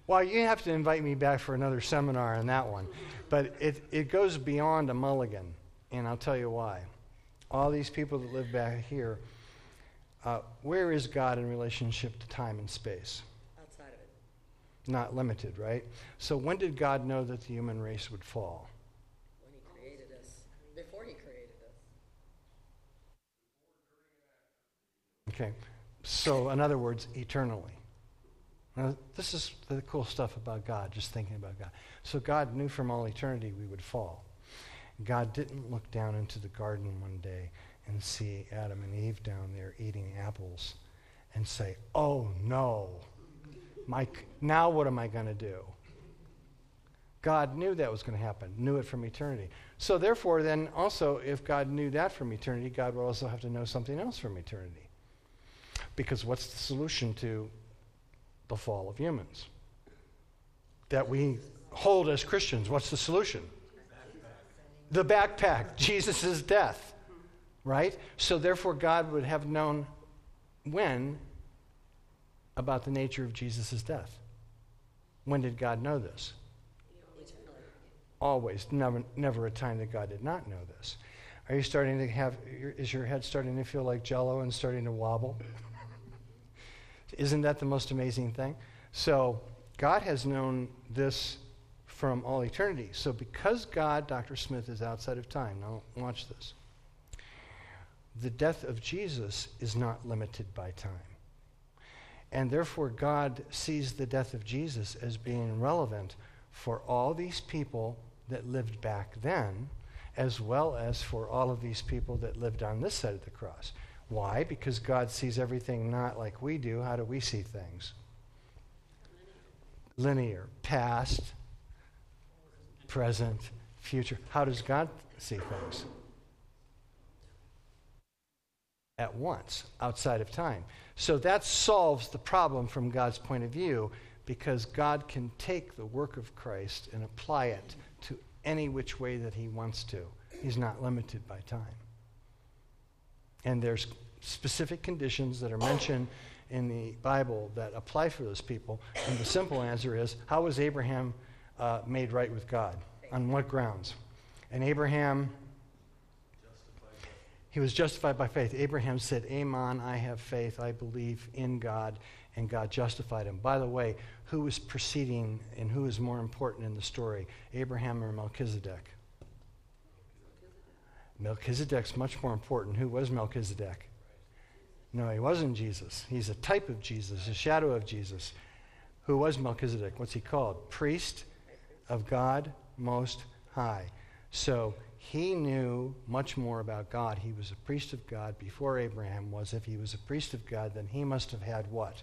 well, you have to invite me back for another seminar on that one. But it, it goes beyond a mulligan, and I'll tell you why. All these people that live back here, uh, where is God in relationship to time and space? outside of it. Not limited, right? So when did God know that the human race would fall? When he created us, before he created us. Okay. So, in other words, eternally. Now, this is the cool stuff about God, just thinking about God. So, God knew from all eternity we would fall. God didn't look down into the garden one day and see Adam and Eve down there eating apples and say, oh no, Mike, now what am I going to do? God knew that was going to happen, knew it from eternity. So, therefore, then also, if God knew that from eternity, God would also have to know something else from eternity. Because what's the solution to the fall of humans? That we hold as Christians. What's the solution? The backpack, Jesus' death. Right? So, therefore, God would have known when about the nature of Jesus' death. When did God know this? Always. Never, never a time that God did not know this. Are you starting to have, is your head starting to feel like jello and starting to wobble? Isn't that the most amazing thing? So, God has known this from all eternity. So, because God, Dr. Smith, is outside of time, now watch this. The death of Jesus is not limited by time. And therefore, God sees the death of Jesus as being relevant for all these people that lived back then, as well as for all of these people that lived on this side of the cross. Why? Because God sees everything not like we do. How do we see things? Linear. Past, present, future. How does God see things? at once outside of time. So that solves the problem from God's point of view because God can take the work of Christ and apply it to any which way that he wants to. He's not limited by time. And there's specific conditions that are mentioned in the Bible that apply for those people. And the simple answer is how was Abraham uh, made right with God? On what grounds? And Abraham, he was justified by faith. Abraham said, Amen, I have faith, I believe in God, and God justified him. By the way, who was preceding and who is more important in the story, Abraham or Melchizedek? Melchizedek's much more important. Who was Melchizedek? No, he wasn't Jesus. He's a type of Jesus, a shadow of Jesus. Who was Melchizedek? What's he called? Priest of God Most High. So he knew much more about God. He was a priest of God before Abraham was. If he was a priest of God, then he must have had what?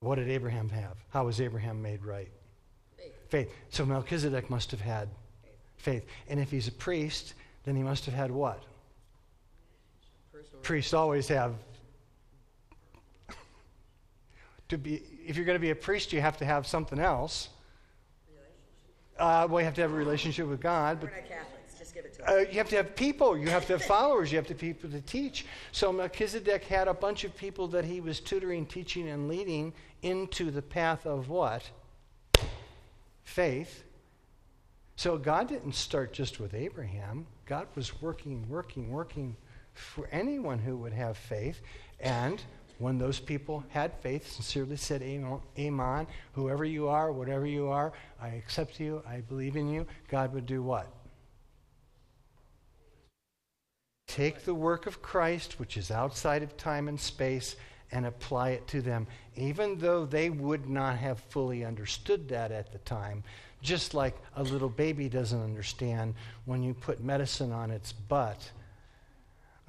What did Abraham have? How was Abraham made right? Faith. Faith. So Melchizedek must have had faith. And if he's a priest, then he must have had what? Priests always have. to be, if you're going to be a priest, you have to have something else. Uh, well, you have to have a relationship with God, We're but not Catholics, just give it to uh, you have to have people. You have to have followers. You have to have people to teach. So Melchizedek had a bunch of people that he was tutoring, teaching, and leading into the path of what? Faith. So God didn't start just with Abraham. God was working, working, working for anyone who would have faith. And when those people had faith, sincerely said, Amen, whoever you are, whatever you are, I accept you, I believe in you, God would do what? Take the work of Christ, which is outside of time and space, and apply it to them, even though they would not have fully understood that at the time. Just like a little baby doesn't understand when you put medicine on its butt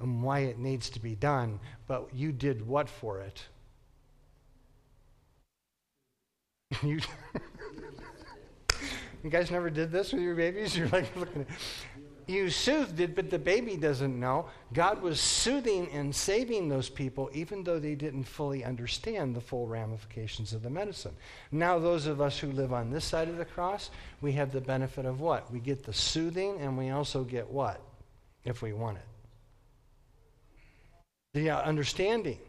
and why it needs to be done, but you did what for it? [LAUGHS] you, you guys never did this with your babies? [LAUGHS] You're like looking at you soothed it, but the baby doesn't know. God was soothing and saving those people, even though they didn't fully understand the full ramifications of the medicine. Now, those of us who live on this side of the cross, we have the benefit of what? We get the soothing, and we also get what? If we want it. The uh, understanding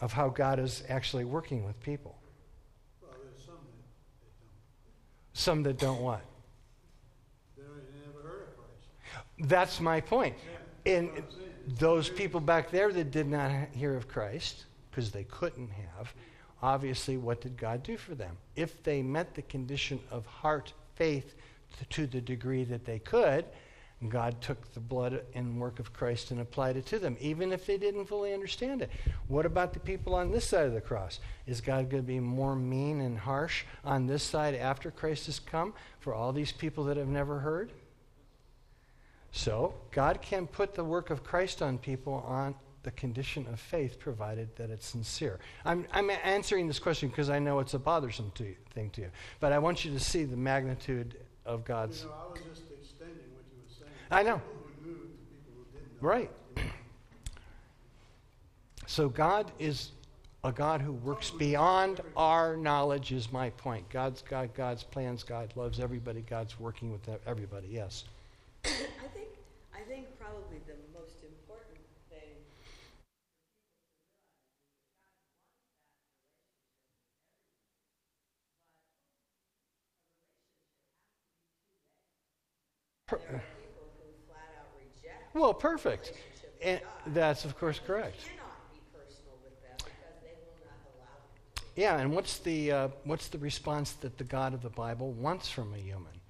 of how God is actually working with people. Well, there's some that, don't. Some that don't what? They never heard of Christ. That's my point. Yeah, And those people back there that did not hear of Christ, because they couldn't have, obviously, what did God do for them? If they met the condition of heart faith to the degree that they could, God took the blood and work of Christ and applied it to them, even if they didn't fully understand it. What about the people on this side of the cross? Is God going to be more mean and harsh on this side after Christ has come for all these people that have never heard? So, God can put the work of Christ on people on the condition of faith, provided that it's sincere. I'm, I'm answering this question because I know it's a bothersome to you, thing to you. But I want you to see the magnitude of God's. You know, didn't know. Right. So, God is a God who works beyond our knowledge, is my point. God's God's God's plans. God loves everybody. God's working with everybody, yes. I think, I think probably the most important thing people who flat out reject Well, perfect. And that's, of course, correct. cannot be personal with them because they will not allow it to be. Yeah, and what's the, uh, what's the response that the God of the Bible wants from a human?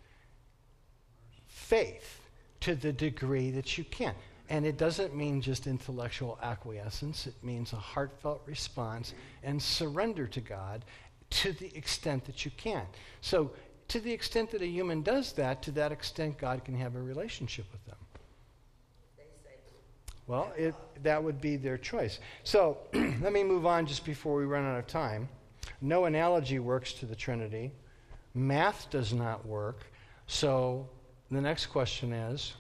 Faith to the degree that you can. And it doesn't mean just intellectual acquiescence, it means a heartfelt response and surrender to God to the extent that you can. So, to the extent that a human does that, to that extent, God can have a relationship with them. Well, it, that would be their choice. So [CLEARS THROAT] let me move on just before we run out of time. No analogy works to the Trinity. Math does not work. So the next question is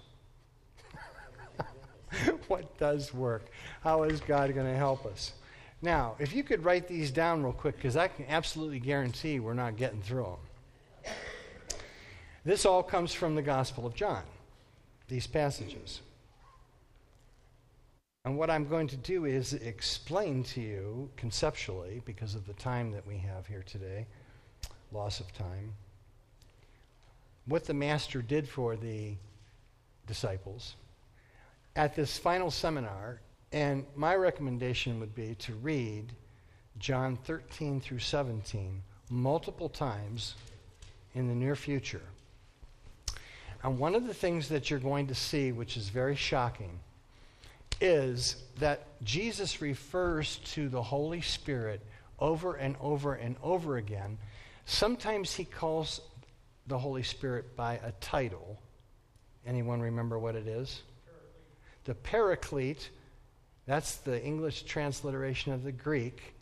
[LAUGHS] what does work? How is God going to help us? Now, if you could write these down real quick, because I can absolutely guarantee we're not getting through them. This all comes from the Gospel of John, these passages. And what I'm going to do is explain to you conceptually, because of the time that we have here today, loss of time, what the Master did for the disciples at this final seminar. And my recommendation would be to read John 13 through 17 multiple times in the near future. And one of the things that you're going to see, which is very shocking, is that Jesus refers to the Holy Spirit over and over and over again. Sometimes he calls the Holy Spirit by a title. Anyone remember what it is? Paraclete. The Paraclete, that's the English transliteration of the Greek.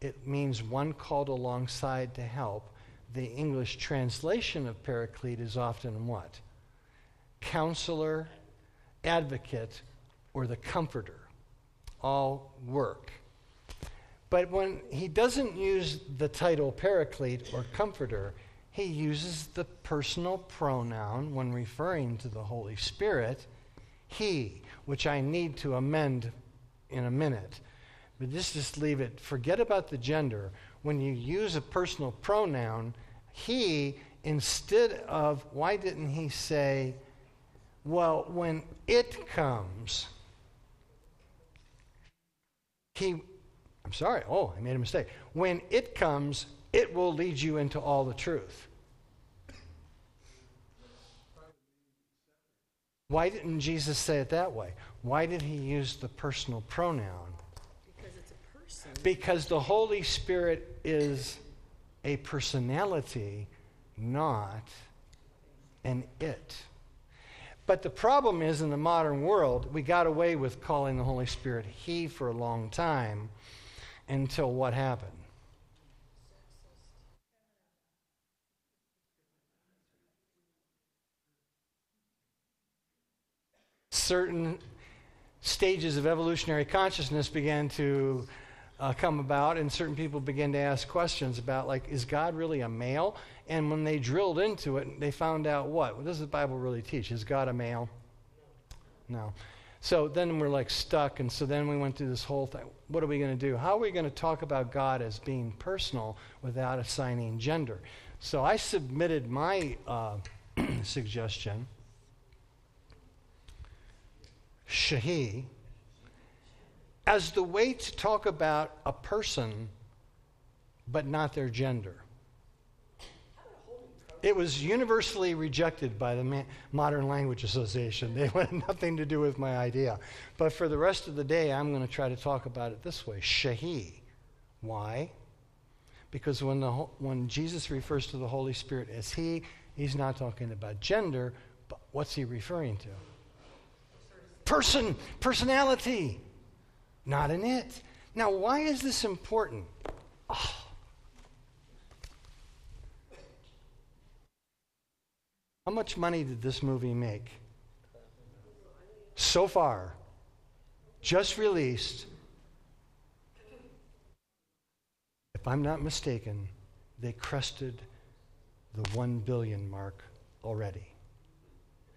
It means one called alongside to help. The English translation of Paraclete is often what? Counselor, advocate, or the comforter. All work. But when he doesn't use the title paraclete or comforter, he uses the personal pronoun when referring to the Holy Spirit, he, which I need to amend in a minute. But just, just leave it. Forget about the gender. When you use a personal pronoun, he, instead of, why didn't he say, well, when it comes, he, I'm sorry, oh, I made a mistake. When it comes, it will lead you into all the truth. Why didn't Jesus say it that way? Why did he use the personal pronoun? Because it's a person. Because the Holy Spirit is a personality, not an it. But the problem is in the modern world, we got away with calling the Holy Spirit He for a long time until what happened? certain stages of evolutionary consciousness began to uh, come about, and certain people began to ask questions about, like, is God really a male? And when they drilled into it, they found out what? What does the Bible really teach? Is God a male? No. So then we're like stuck, and so then we went through this whole thing. What are we going to do? How are we going to talk about God as being personal without assigning gender? So I submitted my uh, [CLEARS THROAT] suggestion Shahi, as the way to talk about a person but not their gender. It was universally rejected by the Modern Language Association. They [LAUGHS] wanted nothing to do with my idea. But for the rest of the day, I'm going to try to talk about it this way Shahi. Why? Because when, the, when Jesus refers to the Holy Spirit as He, He's not talking about gender, but what's He referring to? person, personality, not an it. Now, why is this important? Oh. How much money did this movie make? So far, just released. If I'm not mistaken, they crested the 1 billion mark already.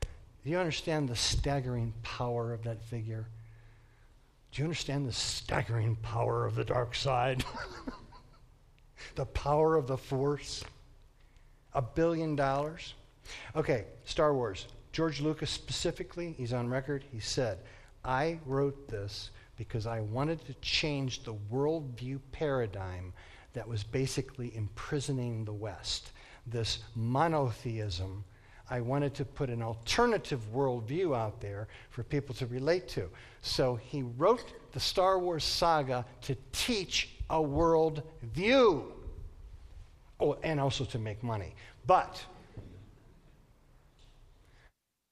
Do you understand the staggering power of that figure? Do you understand the staggering power of the dark side? [LAUGHS] the power of the force? A billion dollars? Okay, Star Wars. George Lucas specifically, he's on record, he said, I wrote this because I wanted to change the worldview paradigm that was basically imprisoning the West. This monotheism I wanted to put an alternative worldview out there for people to relate to. So he wrote the Star Wars saga to teach a worldview. Oh, and also to make money. But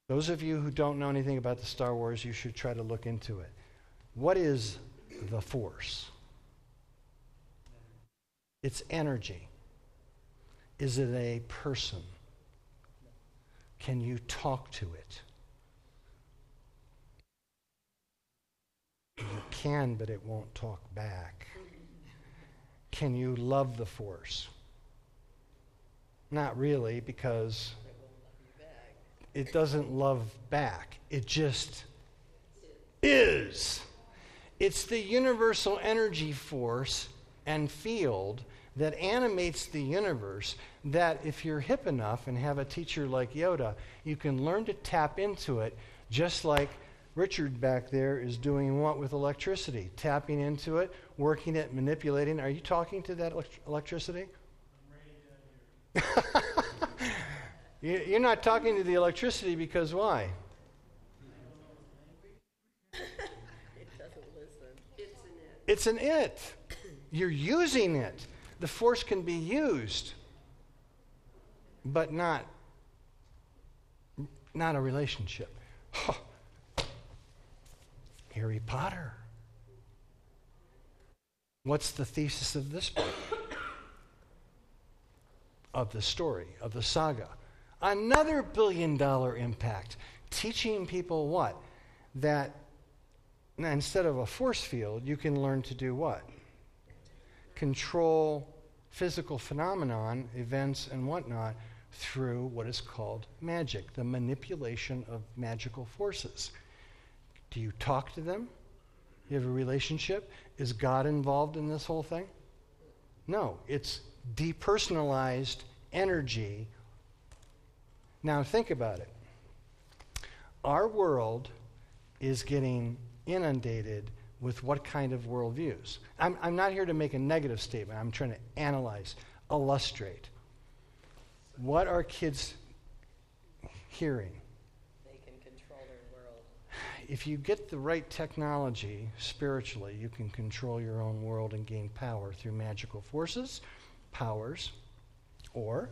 those of you who don't know anything about the Star Wars, you should try to look into it. What is the Force? It's energy. Is it a person? Can you talk to it? You can, but it won't talk back. Can you love the Force? Not really, because it doesn't love back. It just is. It's the universal energy force and field that animates the universe that if you're hip enough and have a teacher like Yoda, you can learn to tap into it just like Richard back there is doing what with electricity? Tapping into it, working it, manipulating. Are you talking to that elect- electricity? [LAUGHS] You- You're not talking to the electricity because why? It doesn't listen. It's an it. It's an it. You're using it. The force can be used, but not not a relationship. [LAUGHS] Harry Potter. What's the thesis of this book? [COUGHS] of the story, of the saga. Another billion dollar impact. Teaching people what? That instead of a force field, you can learn to do what? Control physical phenomenon, events, and whatnot through what is called magic, the manipulation of magical forces. Do you talk to them? You have a relationship? Is God involved in this whole thing? No, it's depersonalized energy. Now, think about it. Our world is getting inundated with what kind of worldviews? I'm, I'm not here to make a negative statement. I'm trying to analyze, illustrate. What are kids hearing? They can control their world. If you get the right technology spiritually, you can control your own world and gain power through magical forces, powers, or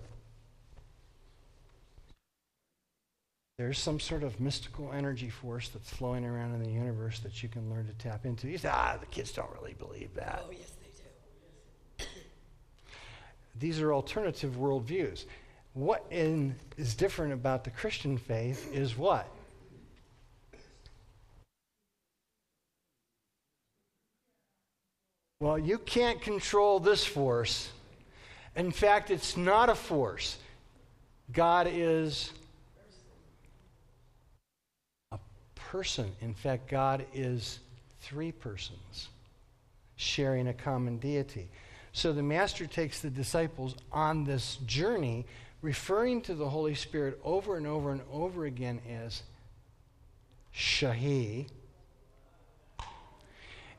there's some sort of mystical energy force that's flowing around in the universe that you can learn to tap into. You say, ah, the kids don't really believe that. Oh, yes, they do. These are alternative worldviews. What in, is different about the Christian faith is what? Well, you can't control this force. In fact, it's not a force. God is a person. In fact, God is three persons sharing a common deity. So the Master takes the disciples on this journey, referring to the Holy Spirit over and over and over again as Shahi,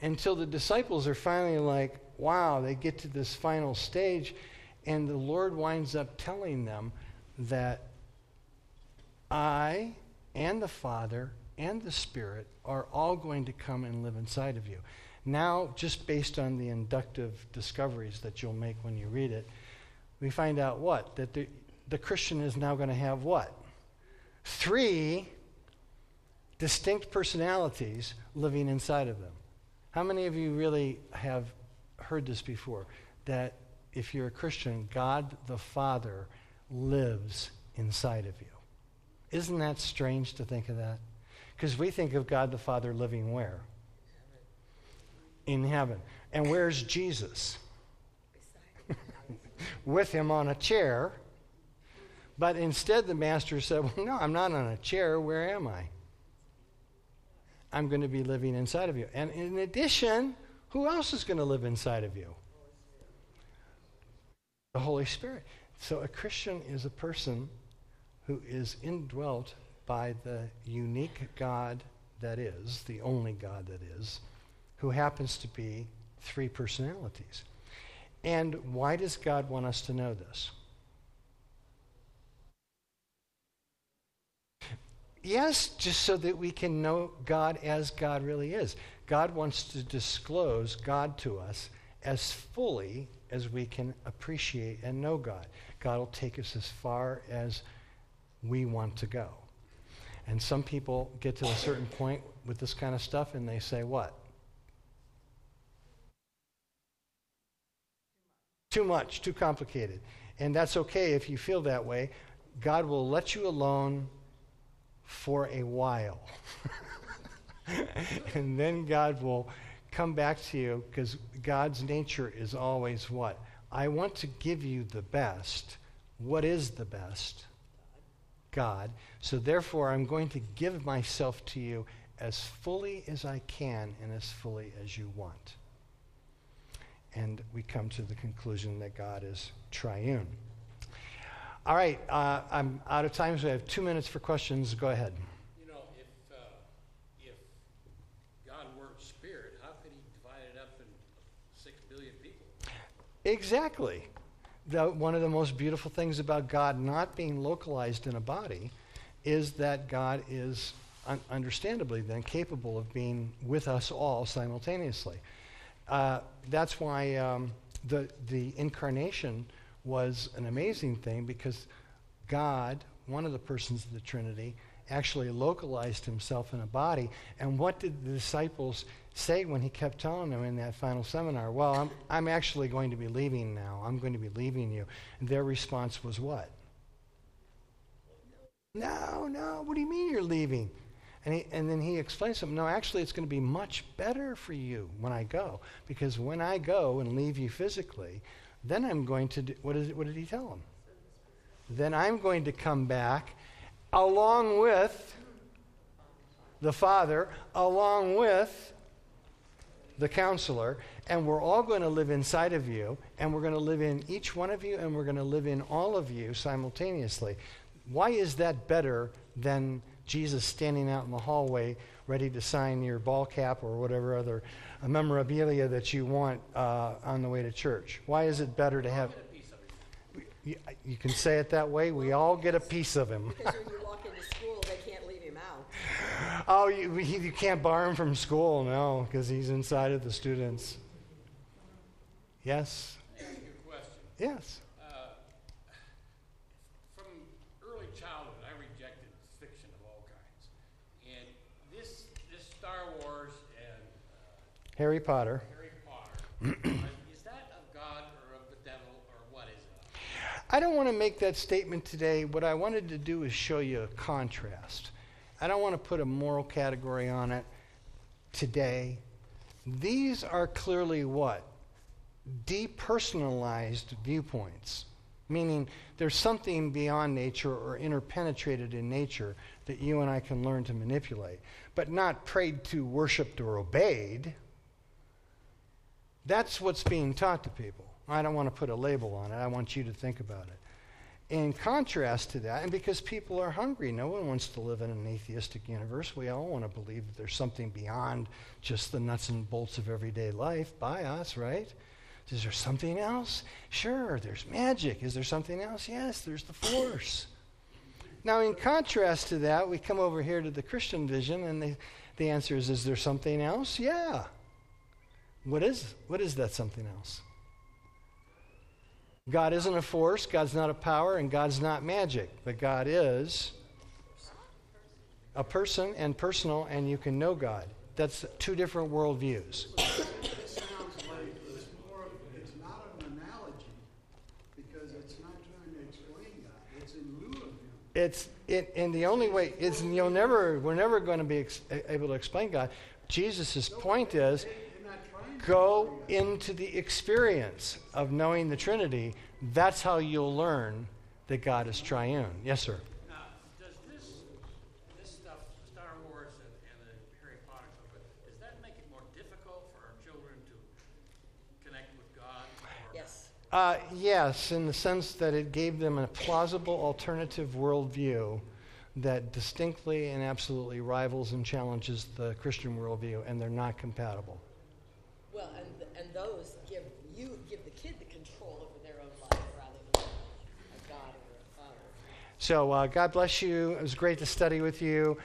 until the disciples are finally like, wow, they get to this final stage, and the Lord winds up telling them that I and the Father and the Spirit are all going to come and live inside of you. Now, just based on the inductive discoveries that you'll make when you read it, we find out what? That the, the Christian is now going to have what? Three distinct personalities living inside of them. How many of you really have heard this before? That if you're a Christian, God the Father lives inside of you. Isn't that strange to think of that? Because we think of God the Father living where? In heaven. And where's Jesus? [LAUGHS] With him on a chair. But instead, the master said, Well, no, I'm not on a chair. Where am I? I'm going to be living inside of you. And in addition, who else is going to live inside of you? The Holy Spirit. So a Christian is a person who is indwelt by the unique God that is, the only God that is, who happens to be three personalities. And why does God want us to know this? Yes, just so that we can know God as God really is. God wants to disclose God to us as fully as we can appreciate and know God. God will take us as far as we want to go. And some people get to a certain point with this kind of stuff and they say, What? Too much, too complicated. And that's okay if you feel that way. God will let you alone for a while. [LAUGHS] and then God will come back to you because God's nature is always what? I want to give you the best. What is the best? God. So therefore, I'm going to give myself to you as fully as I can and as fully as you want. And we come to the conclusion that God is triune. All right, uh, I'm out of time, so I have two minutes for questions. Go ahead. You know, if, uh, if God weren't spirit, how could he divide it up in six billion people? Exactly. The, one of the most beautiful things about God not being localized in a body is that God is un- understandably then capable of being with us all simultaneously. Uh, that's why um, the, the incarnation was an amazing thing because God, one of the persons of the Trinity, actually localized himself in a body. And what did the disciples say when he kept telling them in that final seminar? Well, I'm, I'm actually going to be leaving now. I'm going to be leaving you. And their response was what? No, no, what do you mean you're leaving? And, he, and then he explains to them, no, actually, it's going to be much better for you when I go. Because when I go and leave you physically, then I'm going to do, what, is what did he tell them? Then I'm going to come back along with the Father, along with the counselor, and we're all going to live inside of you, and we're going to live in each one of you, and we're going to live in all of you simultaneously. Why is that better than Jesus standing out in the hallway ready to sign your ball cap or whatever other memorabilia that you want uh, on the way to church? Why is it better to have. You, you can say it that way. We all get a piece of him. Because when you walk into school, they can't leave him out. Oh, you, you can't bar him from school, no, because he's inside of the students. Yes? Ask question. Yes. Uh, from early childhood, I rejected fiction of all kinds. And this, this Star Wars and uh, Harry Potter. Harry Potter, is that of God or of the devil or what is it? I don't want to make that statement today. What I wanted to do is show you a contrast. I don't want to put a moral category on it today. These are clearly what? Depersonalized viewpoints, meaning there's something beyond nature or interpenetrated in nature that you and I can learn to manipulate, but not prayed to, worshiped, or obeyed. That's what's being taught to people. I don't want to put a label on it. I want you to think about it. In contrast to that, and because people are hungry, no one wants to live in an atheistic universe. We all want to believe that there's something beyond just the nuts and bolts of everyday life by us, right? Is there something else? Sure, there's magic. Is there something else? Yes, there's the force. Now, in contrast to that, we come over here to the Christian vision, and the, the answer is Is there something else? Yeah. What is, what is that something else? God isn't a force, God's not a power, and God's not magic, but God is a person and personal, and you can know God. That's two different worldviews. [COUGHS] It sounds like it's more, of- it's not an analogy, because it's not trying to explain God, it's in lieu of Him. It's it, and the only way is you'll never we're never going to be ex- able to explain God. Jesus' point is They're not trying to. Go into the experience of knowing the Trinity. That's how you'll learn that God is triune. Yes, sir. Does this, this stuff, Star Wars and, and the Harry Potter stuff, does that make it more difficult for our children to connect with God? Yes. Uh, yes, in the sense that it gave them a plausible alternative worldview that distinctly and absolutely rivals and challenges the Christian worldview, and they're not compatible. Well, and, and those give you give the kid the control over their own life rather than a God or a father. So uh, God bless you. It was great to study with you.